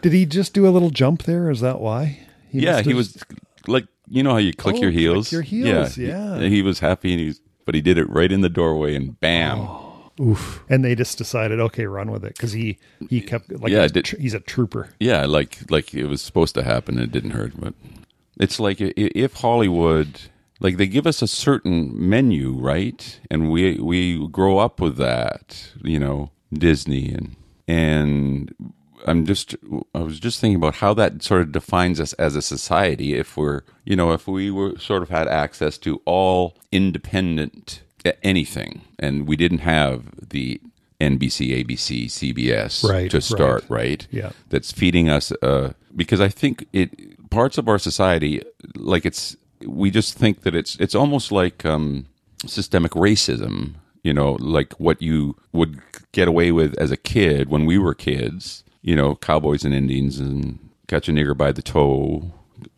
Did he just do a little jump there? Is that why? He yeah, he was like you know how you click Oh, your click heels. your heels, yeah. He, he was happy, and he's but he did it right in the doorway, and bam. Oh. Oof. and they just decided, okay, run with it because he he kept like Yeah, he's, did- tr- he's a trooper. Yeah, like like it was supposed to happen. And it didn't hurt, but it's like if Hollywood, like they give us a certain menu, right, and we we grow up with that, you know, Disney and and I'm just I was just thinking about how that sort of defines us as a society. If we're you know if we were sort of had access to all independent a- anything, and we didn't have the NBC, ABC, CBS Right, to right. start, right? Yeah. that's feeding us uh, because I think it parts of our society like it's we just think that it's it's almost like um, systemic racism. You know, like what you would get away with as a kid when we were kids. You know, cowboys and Indians and catch a nigger by the toe,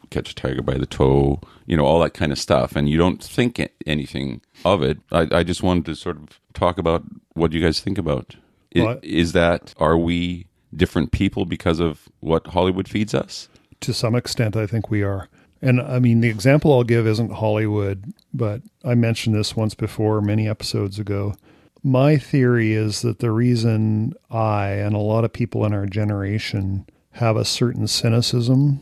catch a tiger by the toe. You know, all that kind of stuff, and you don't think anything of it. I, I just wanted to sort of talk about what you guys think about. I- Well, I- is that are we different people because of what Hollywood feeds us? to some extent, I think we are. And I mean, the example I'll give isn't Hollywood, but I mentioned this once before, many episodes ago. My theory is that the reason I and a lot of people in our generation have a certain cynicism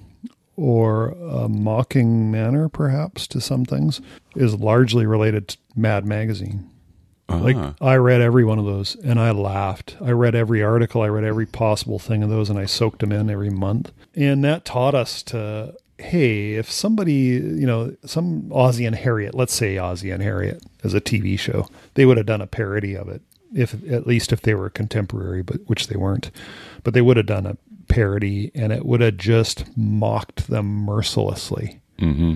or a mocking manner, perhaps, to some things, is largely related to Mad Magazine. Like Ah. I read every one of those and I laughed. I read every article, I read every possible thing of those and I soaked them in every month. And that taught us to hey, if somebody, you know, some Ozzie and Harriet, let's say Ozzie and Harriet as a TV show, they would have done a parody of it. If at least if they were contemporary, but which they weren't. But they would have done a parody and it would have just mocked them mercilessly. Mm-hmm.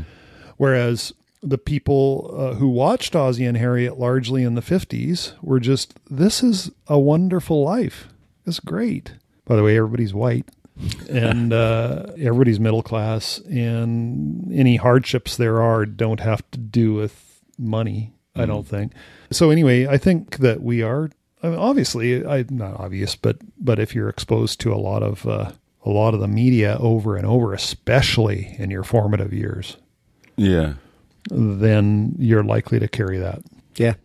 Whereas the people uh, who watched Ozzie and Harriet largely in the 50s were just, this is a wonderful life. It's great. By the way, everybody's white and uh, everybody's middle class, and any hardships there are don't have to do with money. I don't think. So anyway, I think that we are I mean, obviously, I not obvious, but but if you're exposed to a lot of uh, a lot of the media over and over, especially in your formative years, Yeah. then you're likely to carry that. Yeah.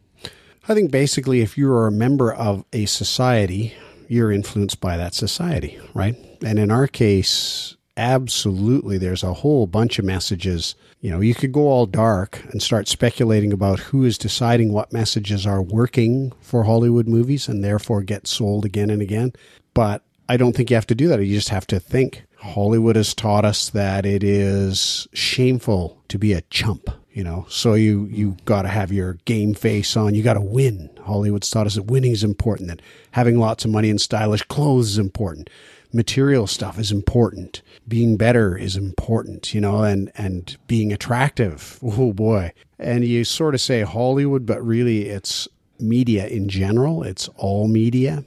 I think basically, if you are a member of a society, you're influenced by that society, right? And in our case, absolutely, there's a whole bunch of messages. You know, you could go all dark and start speculating about who is deciding what messages are working for Hollywood movies and therefore get sold again and again. But I don't think you have to do that. You just have to think. Hollywood has taught us that it is shameful to be a chump, you know. So you you got to have your game face on. You got to win. Hollywood's taught us that winning is important. That having lots of money and stylish clothes is important. Material stuff is important. Being better is important, you know, and and being attractive. Oh boy. And you sort of say Hollywood, but really it's media in general. It's all media.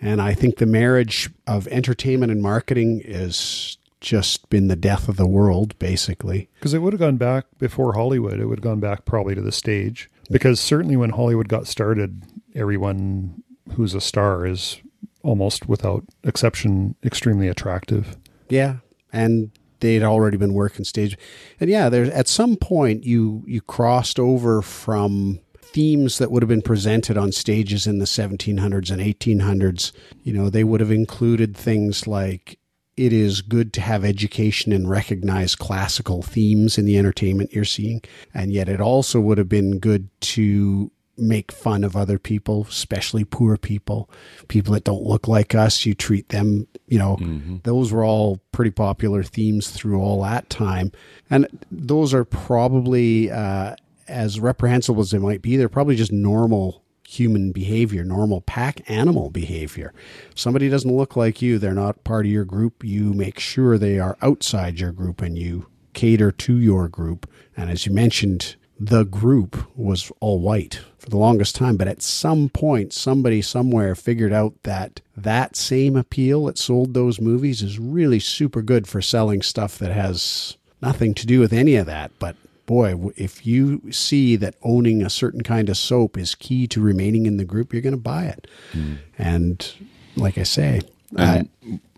And I think the marriage of entertainment and marketing is just been the death of the world, basically. Because it would have gone back before Hollywood. It would have gone back probably to the stage. Because certainly when Hollywood got started, everyone who's a star is almost without exception extremely attractive. Yeah. And they'd already been working stage. And yeah, there's at some point you you crossed over from themes that would have been presented on stages in the 1700s and 1800s. You know, they would have included things like it is good to have education and recognize classical themes in the entertainment you're seeing. And yet it also would have been good to make fun of other people, especially poor people, people that don't look like us. You treat them, you know, those were all pretty popular themes through all that time. And those are probably, uh, as reprehensible as they might be, they're probably just normal human behavior, normal pack animal behavior. If somebody doesn't look like you, they're not part of your group. You make sure they are outside your group and you cater to your group. And as you mentioned, the group was all white for the longest time. But at some point, somebody somewhere figured out that that same appeal that sold those movies is really super good for selling stuff that has nothing to do with any of that. But boy, if you see that owning a certain kind of soap is key to remaining in the group, you're going to buy it. And like I say, I,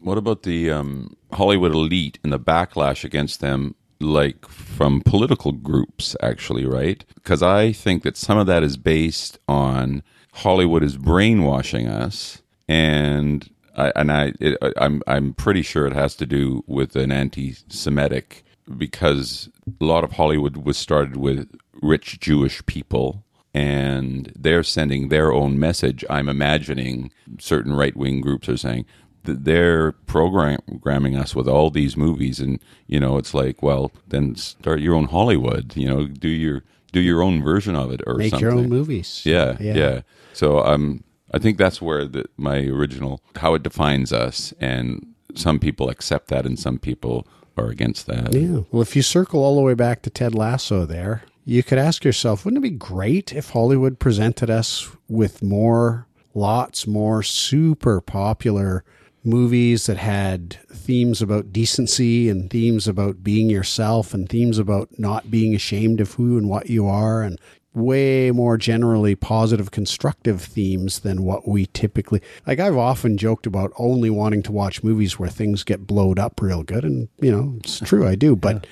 what about the um, Hollywood elite and the backlash against them, like from political groups, actually, right? Because I think that some of that is based on Hollywood is brainwashing us, and I, and I, it, I'm I'm pretty sure it has to do with an anti-Semitic because a lot of Hollywood was started with rich Jewish people and they're sending their own message. I'm imagining certain right wing groups are saying they're programming us with all these movies, and you know, it's like, well, then start your own Hollywood. You know, do your do your own version of it or make something. your own movies. Yeah, Yeah. yeah. So um, I think that's where the, my original how it defines us, and some people accept that, and some people are against that. Yeah. Well, if you circle all the way back to Ted Lasso there, you could ask yourself, wouldn't it be great if Hollywood presented us with more, lots more super popular movies that had themes about decency and themes about being yourself and themes about not being ashamed of who and what you are and way more generally positive constructive themes than what we typically like I've often joked about only wanting to watch movies where things get blowed up real good and you know it's true I do but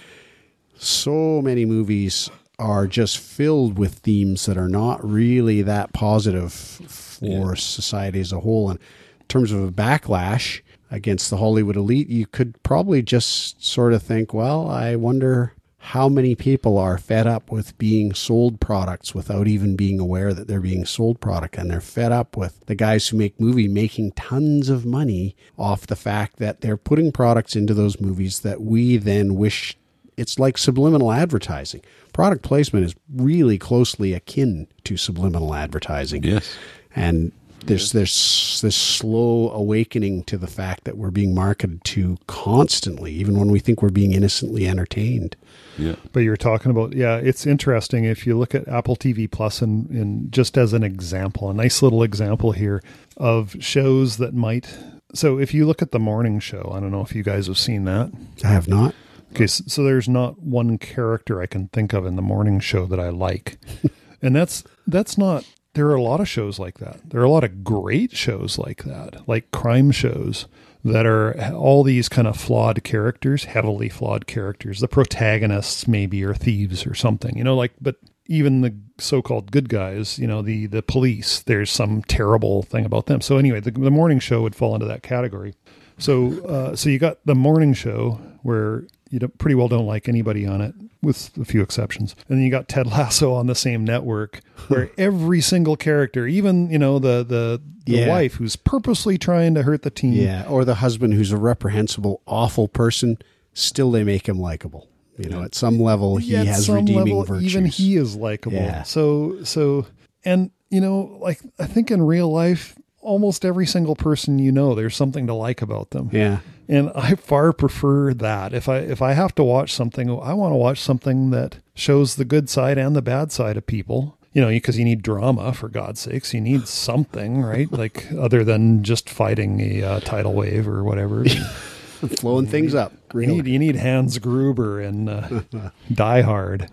so many movies are just filled with themes that are not really that positive for society as a whole and terms of a backlash against the Hollywood elite you could probably just sort of think well I wonder how many people are fed up with being sold products without even being aware that they're being sold product. And they're fed up with the guys who make movie making tons of money off the fact that they're putting products into those movies that we then wish it's like subliminal advertising. Product placement is really closely akin to subliminal advertising. Yes. and there's there's this slow awakening to the fact that we're being marketed to constantly even when we think we're being innocently entertained Yeah. But you're talking about, yeah, it's interesting. If you look at Apple TV Plus and, and just as an example, a nice little example here of shows that might. So if you look at the morning show, I don't know if you guys have seen that. i have not Okay, so, so there's not one character I can think of in the morning show that I like. And that's that's not there are a lot of shows like that. There are a lot of great shows like that, like crime shows that are all these kind of flawed characters, heavily flawed characters. The protagonists maybe are thieves or something, you know, like but even the so-called good guys, you know, the the police, there's some terrible thing about them. So anyway, the, the morning show would fall into that category. So uh, so you got the morning show where you don't, pretty well don't like anybody on it, with a few exceptions. And then you got Ted Lasso on the same network, where every single character, even you know the the, the Yeah. wife who's purposely trying to hurt the team, Yeah, or the husband who's a reprehensible, awful person, still they make him likable. You know, at some level, he Yet has redeeming level, virtues. Even he is likable. Yeah. So so and you know, like I think in real life, almost every single person you know, there's something to like about them. yeah, And I far prefer that. If I if I have to watch something, I want to watch something that shows the good side and the bad side of people. You know, because you need drama for God's sakes. You need something, right? Like other than just fighting a uh, tidal wave or whatever. flowing things up. You need you need Hans Gruber and uh, Die Hard.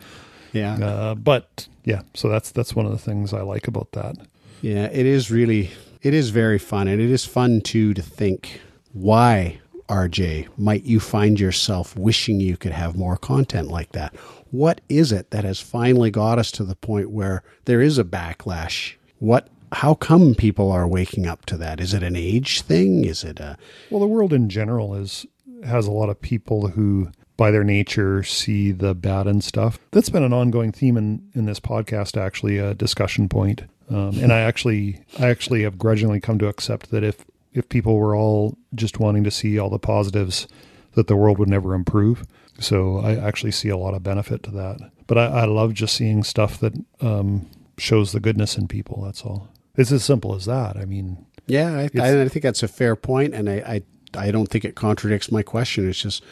Yeah, Uh, but yeah, so that's that's one of the things I like about that. yeah. It is really, it is very fun, and it is fun too to think why. RJ, might you find yourself wishing you could have more content like that? What is it that has finally got us to the point where there is a backlash? What how come people are waking up to that? Is it an age thing? Is it a Well, the world in general is has a lot of people who, by their nature, see the bad and stuff. That's been an ongoing theme in in this podcast. Actually, a discussion point. Um, and I actually, I actually have grudgingly come to accept that if if people were all just wanting to see all the positives, that the world would never improve. So I actually see a lot of benefit to that. But I, I love just seeing stuff that um, shows the goodness in people. That's all. It's as simple as that. I mean, Yeah, I, I, I think that's a fair point, and I, I I don't think it contradicts my question. It's just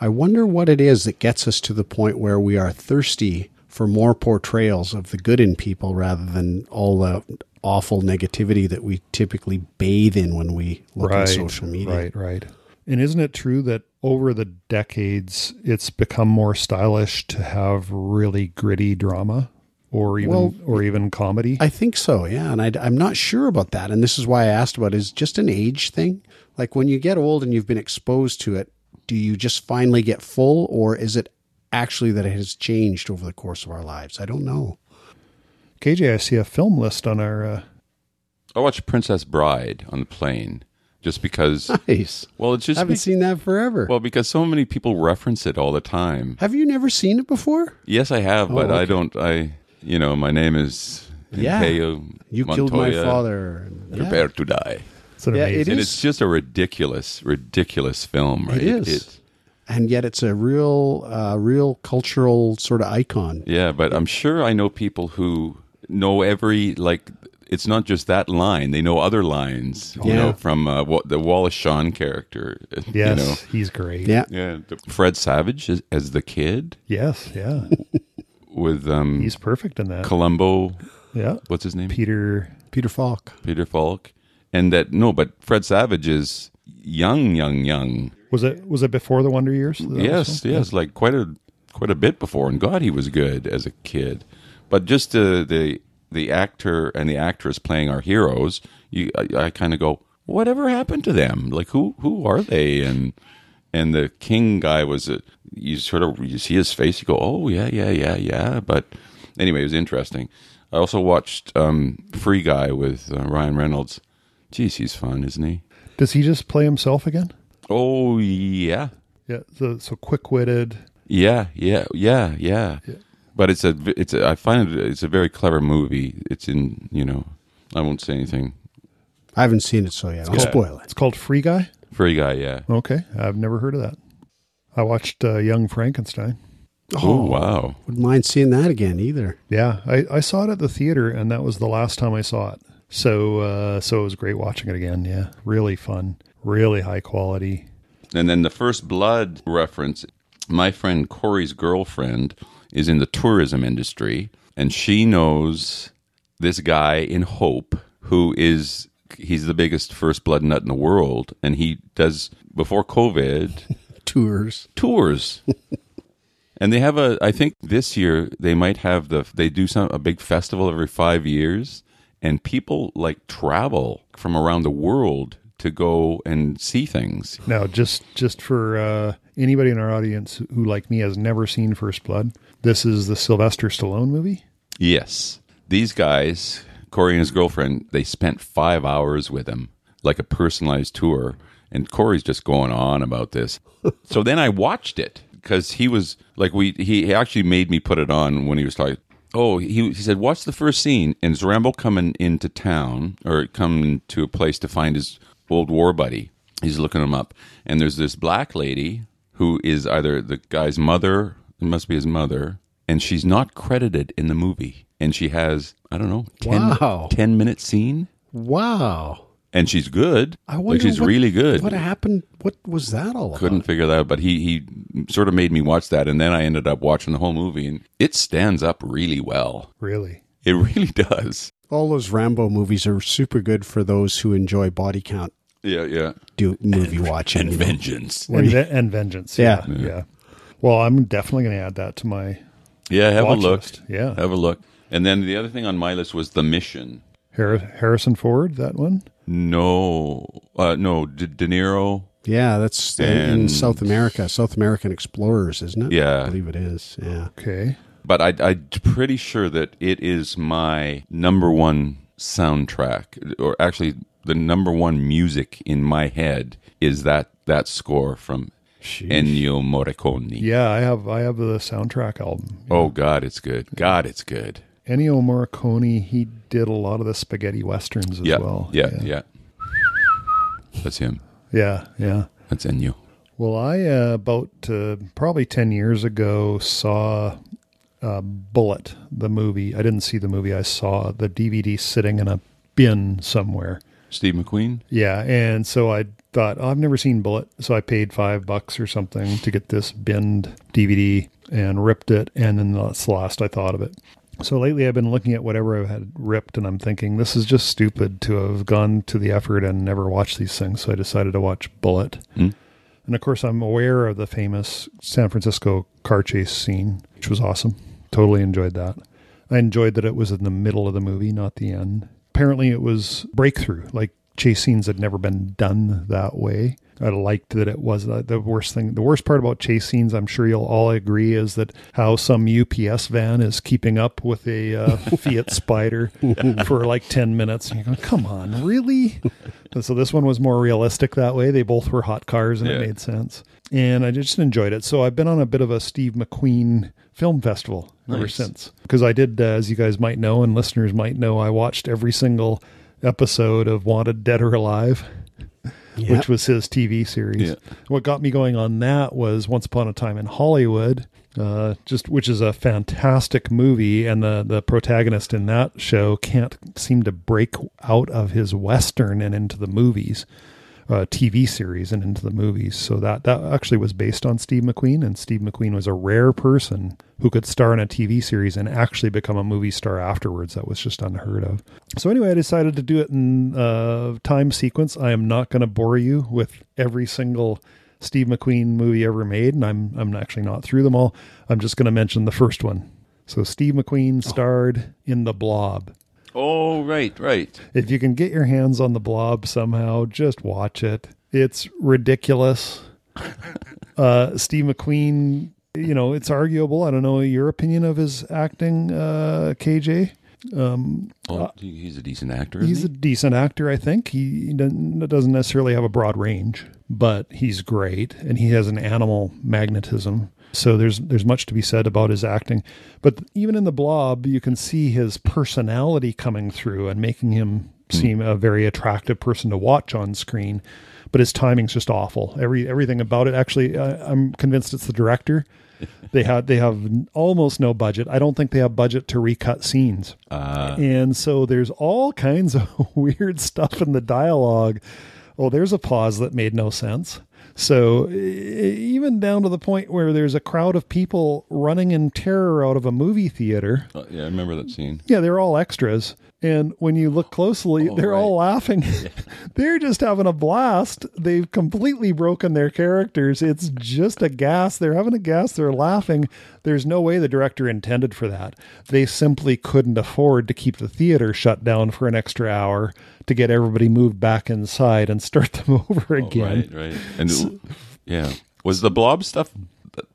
I wonder what it is that gets us to the point where we are thirsty for more portrayals of the good in people rather than all the awful negativity that we typically bathe in when we look at social media. Right, right. And isn't it true that over the decades, it's become more stylish to have really gritty drama, or even Well, or even comedy? I think so, yeah. And I, I'm not sure about that. And this is why I asked about it. is just an age thing. Like when you get old and you've been exposed to it, do you just finally get full, or is it actually that it has changed over the course of our lives? I don't know. KJ, I see a film list on our. Uh, I watched Princess Bride on the plane just because. Nice. Well, it's just. I haven't be- seen that forever. well because so many people reference it all the time. have you never seen it before? Yes, I have, but Oh, I don't. I you know my name is Yeah. Inigo You killed my Montoya. father. Yeah. Prepare to die. it's an Yeah, it amazing. and it's just a ridiculous, ridiculous film, right? It is. And yet it's a real, uh, real cultural sort of icon. yeah, but I'm sure I know people who know every like. It's not just that line; they know other lines. You Yeah. know, from uh, what the Wallace Shawn character. Yes, You know, he's great. Yeah. yeah, Fred Savage as, as the kid Yes, yeah. with um He's perfect in that. Columbo. Yeah. What's his name? Peter. Peter Falk. Peter Falk, and that no, but Fred Savage is young, young, young. Was it was it before the Wonder Years? Yes, yes, like quite a quite a bit before. And God, he was good as a kid. But just uh, the the actor and the actress playing our heroes, you I, I kind of go, whatever happened to them? Like who who are they? And and the king guy was a you sort of you see his face, you go, oh yeah, yeah, yeah, yeah. But anyway, it was interesting. I also watched um, Free Guy with uh, Ryan Reynolds. Jeez, he's fun, isn't he? Does he just play himself again? Oh yeah, Yeah. So, so quick witted. Yeah, yeah, yeah, yeah. But it's a, it's a, I find it, it's a very clever movie. It's in, you know, I won't say anything. I haven't seen it, so yeah, don't Yeah. spoil it. It's called Free Guy. Free guy, yeah. Okay, I've never heard of that. I watched uh, Young Frankenstein. Oh, wow. Wouldn't mind seeing that again either. Yeah, I, I saw it at the theater, and that was the last time I saw it. So uh, so it was great watching it again. Yeah, really fun, really high quality. And then the first blood reference. My friend Corey's girlfriend is in the tourism industry, and she knows this guy in Hope who is he's the biggest first blood nut in the world, and he does before COVID Tours. tours. And they have a. I think this year they might have the. They do some a big festival every five years, and people like travel from around the world to go and see things. Now, just just for uh, anybody in our audience who, like me, has never seen First Blood, this is the Sylvester Stallone movie. Yes, these guys, Corey and his girlfriend, they spent five hours with him, like a personalized tour. And Corey's just going on about this. so then I watched it because he was like, we he actually made me put it on when he was talking. Oh, he, he said, watch the first scene. And it's Rambo coming into town or coming to a place to find his old war buddy. He's looking him up. And there's this black lady who is either the guy's mother, it must be his mother, and she's not credited in the movie. And she has, I don't know, 10, Wow. 10 minute scene. Wow. And she's good. I Like, wonder she's what- really good. What happened? What was that all about? Couldn't about? figure that out, but he, he sort of made me watch that. And then I ended up watching the whole movie, and it stands up really well. Really? It really does. All those Rambo movies are super good for those who enjoy body count Yeah, yeah. do movie watching. And you know. vengeance. And, ve- and Vengeance. Yeah. Yeah. yeah. Well, I'm definitely going to add that to my Yeah, have watch a look. list. Yeah. Have a look. And then the other thing on my list was The Mission. Har- Harrison Ford, that one? No, uh, no, De, De Niro. Yeah, that's in South America, South American Explorers, isn't it? Yeah. I believe it is. Yeah. Okay. But I, I'm pretty sure that it is my number one soundtrack, or actually the number one music in my head is that that score from Ennio Morricone. Yeah, I have I have the soundtrack album. Oh God, it's good. God, it's good. Ennio Morricone, he did a lot of the spaghetti westerns as Yeah, well. yeah, yeah, That's him. Yeah, yeah. That's Ennio. Well, I uh, about uh, probably ten years ago saw uh, Bullitt, the movie. I didn't see the movie. I saw the DVD sitting in a bin somewhere. Steve McQueen. Yeah, and so I thought oh, I've never seen Bullitt, so I paid five bucks or something to get this binned DVD and ripped it, and then that's the last I thought of it. So lately, I've been looking at whatever I've had ripped, and I'm thinking this is just stupid to have gone to the effort and never watched these things. So I decided to watch Bullitt, Mm. and of course, I'm aware of the famous San Francisco car chase scene, which was awesome. Totally enjoyed that. I enjoyed that it was in the middle of the movie, not the end. Apparently, it was breakthrough. Like chase scenes had never been done that way. I liked that it was uh, the worst thing. The worst part about chase scenes, I'm sure you'll all agree, is that how some UPS van is keeping up with a uh, Fiat Spider for like 10 minutes. And you go, come on, really? And so this one was more realistic that way. They both were hot cars and Yeah. it made sense. And I just enjoyed it. So I've been on a bit of a Steve McQueen film festival ever since. Because I did, uh, as you guys might know and listeners might know, I watched every single episode of Wanted Dead or Alive, Yeah. which was his TV series. Yeah. What got me going on that was Once Upon a Time in Hollywood. Uh, just which is a fantastic movie, and the the protagonist in that show can't seem to break out of his western and into the movies uh, TV series and into the movies. So that that actually was based on Steve McQueen, and Steve McQueen was a rare person who could star in a TV series and actually become a movie star afterwards. That was just unheard of. So anyway, I decided to do it in uh, time sequence. I am not going to bore you with every single Steve McQueen movie ever made, and I'm I'm actually not through them all. I'm just going to mention the first one. So Steve McQueen starred in The Blob. Oh, right, right. If you can get your hands on the blob somehow, just watch it. It's ridiculous. uh, Steve McQueen, you know, it's arguable. I don't know your opinion of his acting, uh, KJ. Oh, he's a decent actor. He's a decent actor, I think. He he doesn't doesn't necessarily have a broad range, but he's great, and he has an animal magnetism. So there's there's much to be said about his acting. But even in the Blob, you can see his personality coming through and making him seem a very attractive person to watch on screen. But his timing's just awful. Every everything about it. Actually, I, I'm convinced it's the director. They have they have almost no budget. I don't think they have budget to recut scenes. Uh, And so there's all kinds of weird stuff in the dialogue. Oh, there's a pause that made no sense. So even down to the point where there's a crowd of people running in terror out of a movie theater. Uh, yeah, I remember that scene. Yeah, they're all extras. And when you look closely, Oh, they're all laughing. they're just having a blast. They've completely broken their characters. It's just a gas. They're having a gas. They're laughing. There's no way the director intended for that. They simply couldn't afford to keep the theater shut down for an extra hour to get everybody moved back inside and start them over Oh, again. right, right. And it- yeah, was the blob stuff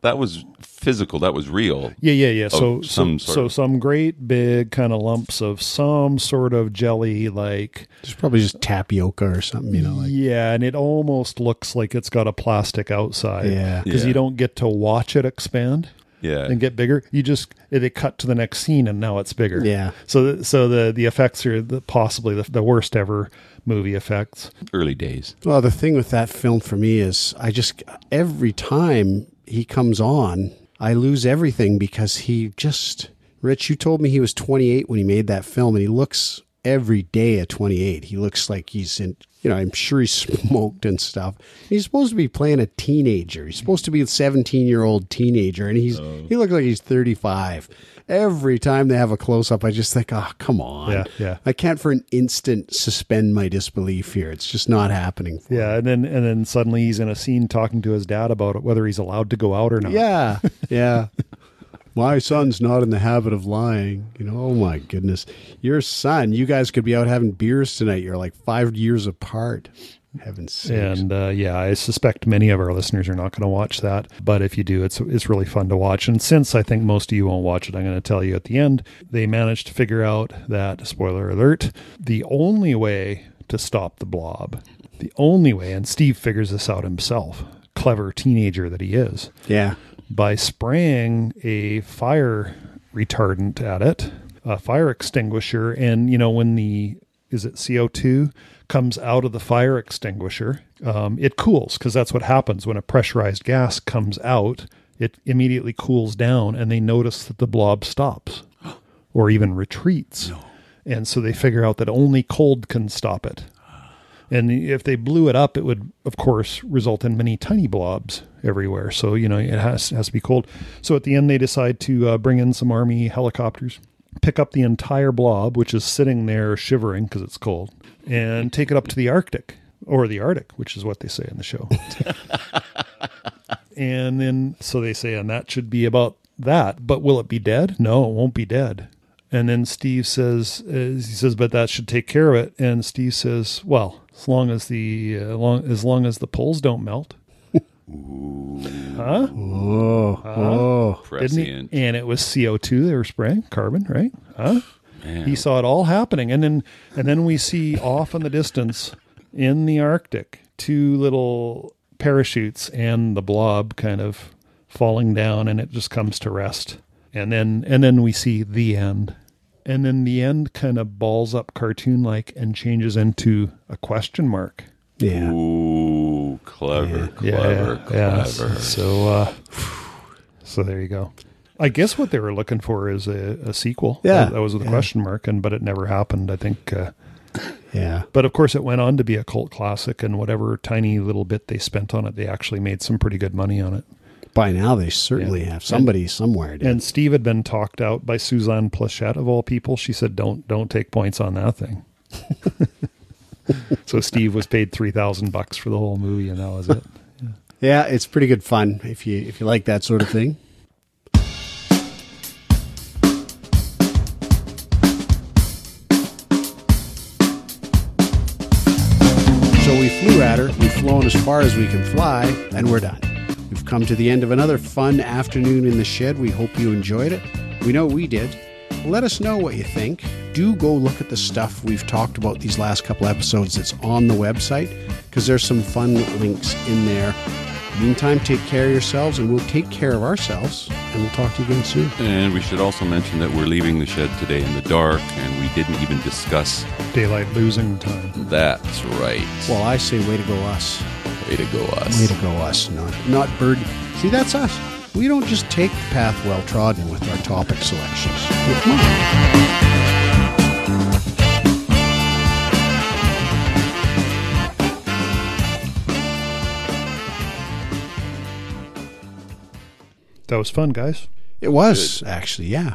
that was physical? That was real. Yeah, yeah, yeah. So, some so, sort so of- some great big kind of lumps of some sort of jelly, like It's probably just tapioca or something, you know. Like, yeah, and it almost looks like it's got a plastic outside. Yeah. because Yeah. you don't get to watch it expand Yeah, and get bigger. You just they cut to the next scene and now it's bigger. Yeah. So, the, so the the effects are the, possibly the, the worst ever movie effects. early days. Well, the thing with that film for me is I just every time he comes on, I lose everything because he just Rich, you told me he was 28 when he made that film and he looks every day at 28. He looks like he's in, you know, I'm sure he's smoked and stuff. He's supposed to be playing a teenager. He's supposed to be a 17-year-old teenager and he's oh. he looks like he's 35. Every time they have a close up, I just think, "Oh, come on." Yeah, yeah. I can't for an instant suspend my disbelief here. It's just not happening. For Yeah, and then and then suddenly he's in a scene talking to his dad about whether he's allowed to go out or not. Yeah, yeah. My son's not in the habit of lying. You know, oh my goodness. Your son, you guys could be out having beers tonight. You're like five years apart. Heaven's sakes. And uh, yeah, I suspect many of our listeners are not going to watch that. But if you do, it's it's really fun to watch. And since I think most of you won't watch it, I'm going to tell you at the end. They managed to figure out that spoiler alert: the only way to stop the blob, the only way, and Steve figures this out himself, clever teenager that he is, yeah. by spraying a fire retardant at it, a fire extinguisher, and you know when the is it CO two comes out of the fire extinguisher, um, it cools because that's what happens when a pressurized gas comes out. It immediately cools down, and they notice that the blob stops or even retreats. And so they figure out that only cold can stop it. And if they blew it up, it would, of course, result in many tiny blobs everywhere. So, you know, it has, has to be cold. So at the end, they decide to uh, bring in some Army helicopters, pick up the entire blob, which is sitting there shivering because it's cold, and take it up to the Arctic or the Arctic, which is what they say in the show. and then, so they say, and that should be about that. But will it be dead? No, it won't be dead. And then Steve says, uh, he says, but that should take care of it. And Steve says, well, as long as the uh, long as long as the poles don't melt. Huh? Oh, oh. Didn't he? Prescient. And it was CO two they were spraying, carbon, right? Huh? Man. He saw it all happening, and then and then we see off in the distance in the Arctic two little parachutes and the blob kind of falling down, and it just comes to rest. And then and then we see the end, and then the end kind of balls up cartoon like and changes into a question mark. Yeah. Ooh, clever, clever, yeah. clever. So uh, so there you go. I guess what they were looking for is a, a sequel. Yeah, that, that was the yeah. question mark, and but it never happened. I think. Uh, Yeah. but of course, it went on to be a cult classic, and whatever tiny little bit they spent on it, they actually made some pretty good money on it. By now, they certainly Yeah. have somebody somewhere. Did. And Steve had been talked out by Suzanne Pleshette of all people. She said, "Don't don't take points on that thing." so Steve was paid three thousand bucks for the whole movie, and that was it. yeah, it's pretty good fun if you if you like that sort of thing. So we flew at her, we've flown as far as we can fly, and we're done. We've come to the end of another fun afternoon in the shed. We hope you enjoyed it. We know we did. Let us know what you think. Do go look at the stuff we've talked about these last couple episodes. It's on the website because there's some fun links in there. Meantime, take care of yourselves and we'll take care of ourselves. And we'll talk to you again soon. And we should also mention that we're leaving the shed today in the dark, and we didn't even discuss. Daylight losing time. That's right. Well, I say, way to go, us. Way to go, us. Way to go, us. Not, not bird. See, that's us we don't just take the path well trodden with our topic selections. That was fun, guys. It was Good. actually, yeah.